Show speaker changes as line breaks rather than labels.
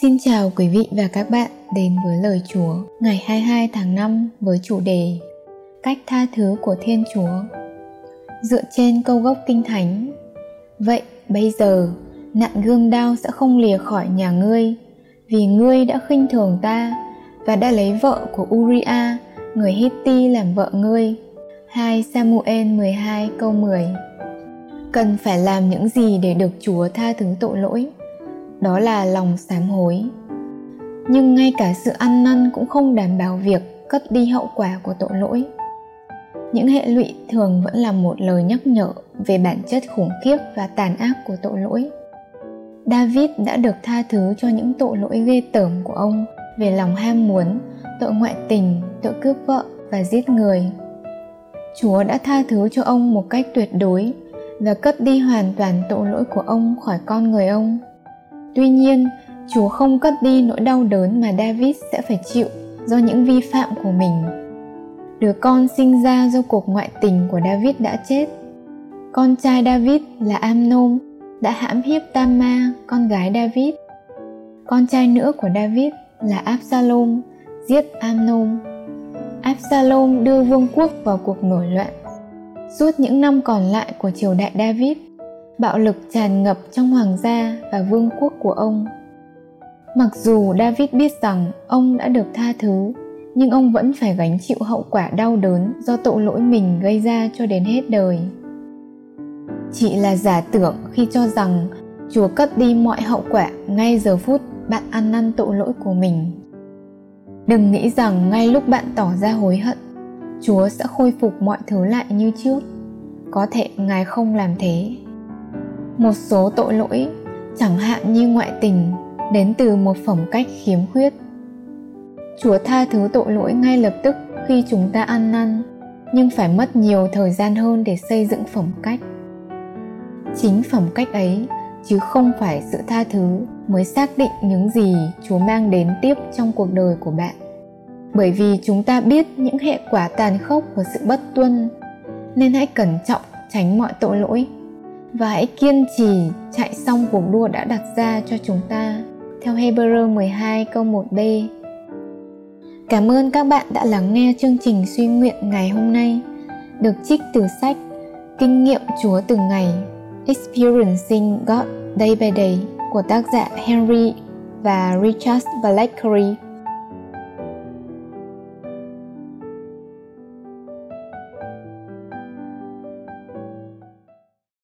Xin chào quý vị và các bạn đến với lời Chúa ngày 22 tháng 5 với chủ đề Cách tha thứ của Thiên Chúa. Dựa trên câu gốc kinh thánh, vậy bây giờ nạn gươm đao sẽ không lìa khỏi nhà ngươi, vì ngươi đã khinh thường ta và đã lấy vợ của Uriah, người Hitti làm vợ ngươi. 2 Samuel 12 câu 10 Cần phải làm những gì để được Chúa tha thứ tội lỗi? Đó là lòng sám hối. Nhưng ngay cả sự ăn năn cũng không đảm bảo việc cất đi hậu quả của tội lỗi. Những hệ lụy thường vẫn là một lời nhắc nhở về bản chất khủng khiếp và tàn ác của tội lỗi. David đã được tha thứ cho những tội lỗi ghê tởm của ông về lòng ham muốn, tội ngoại tình, tội cướp vợ và giết người. Chúa đã tha thứ cho ông một cách tuyệt đối và cất đi hoàn toàn tội lỗi của ông khỏi con người ông. Tuy nhiên, Chúa không cất đi nỗi đau đớn mà David sẽ phải chịu do những vi phạm của mình. Đứa con sinh ra do cuộc ngoại tình của David đã chết. Con trai David là Amnon đã hãm hiếp Tama, con gái David. Con trai nữa của David là Absalom giết Amnon. Absalom đưa vương quốc vào cuộc nổi loạn. Suốt những năm còn lại của triều đại David, bạo lực tràn ngập trong hoàng gia và vương quốc của ông. Mặc dù david biết rằng ông đã được tha thứ, nhưng ông vẫn phải gánh chịu hậu quả đau đớn do tội lỗi mình gây ra cho đến hết đời. Chỉ là giả tưởng khi cho rằng chúa cất đi mọi hậu quả ngay giờ phút bạn ăn năn tội lỗi của mình. Đừng nghĩ rằng ngay lúc bạn tỏ ra hối hận, chúa sẽ khôi phục mọi thứ lại như trước. Có thể ngài không làm thế một số tội lỗi, chẳng hạn như ngoại tình, đến từ một phẩm cách khiếm khuyết. Chúa tha thứ tội lỗi ngay lập tức khi chúng ta ăn năn, nhưng phải mất nhiều thời gian hơn để xây dựng phẩm cách. Chính phẩm cách ấy, chứ không phải sự tha thứ mới xác định những gì chúa mang đến tiếp trong cuộc đời của bạn. Bởi vì chúng ta biết những hệ quả tàn khốc của sự bất tuân, nên hãy cẩn trọng tránh mọi tội lỗi và hãy kiên trì chạy xong cuộc đua đã đặt ra cho chúng ta. Theo Hebrew 12 câu 1b. Cảm ơn các bạn đã lắng nghe chương trình suy nguyện ngày hôm nay. Được trích từ sách Kinh nghiệm Chúa từng ngày, Experiencing God Day by Day của tác giả Henry và Richard Blackery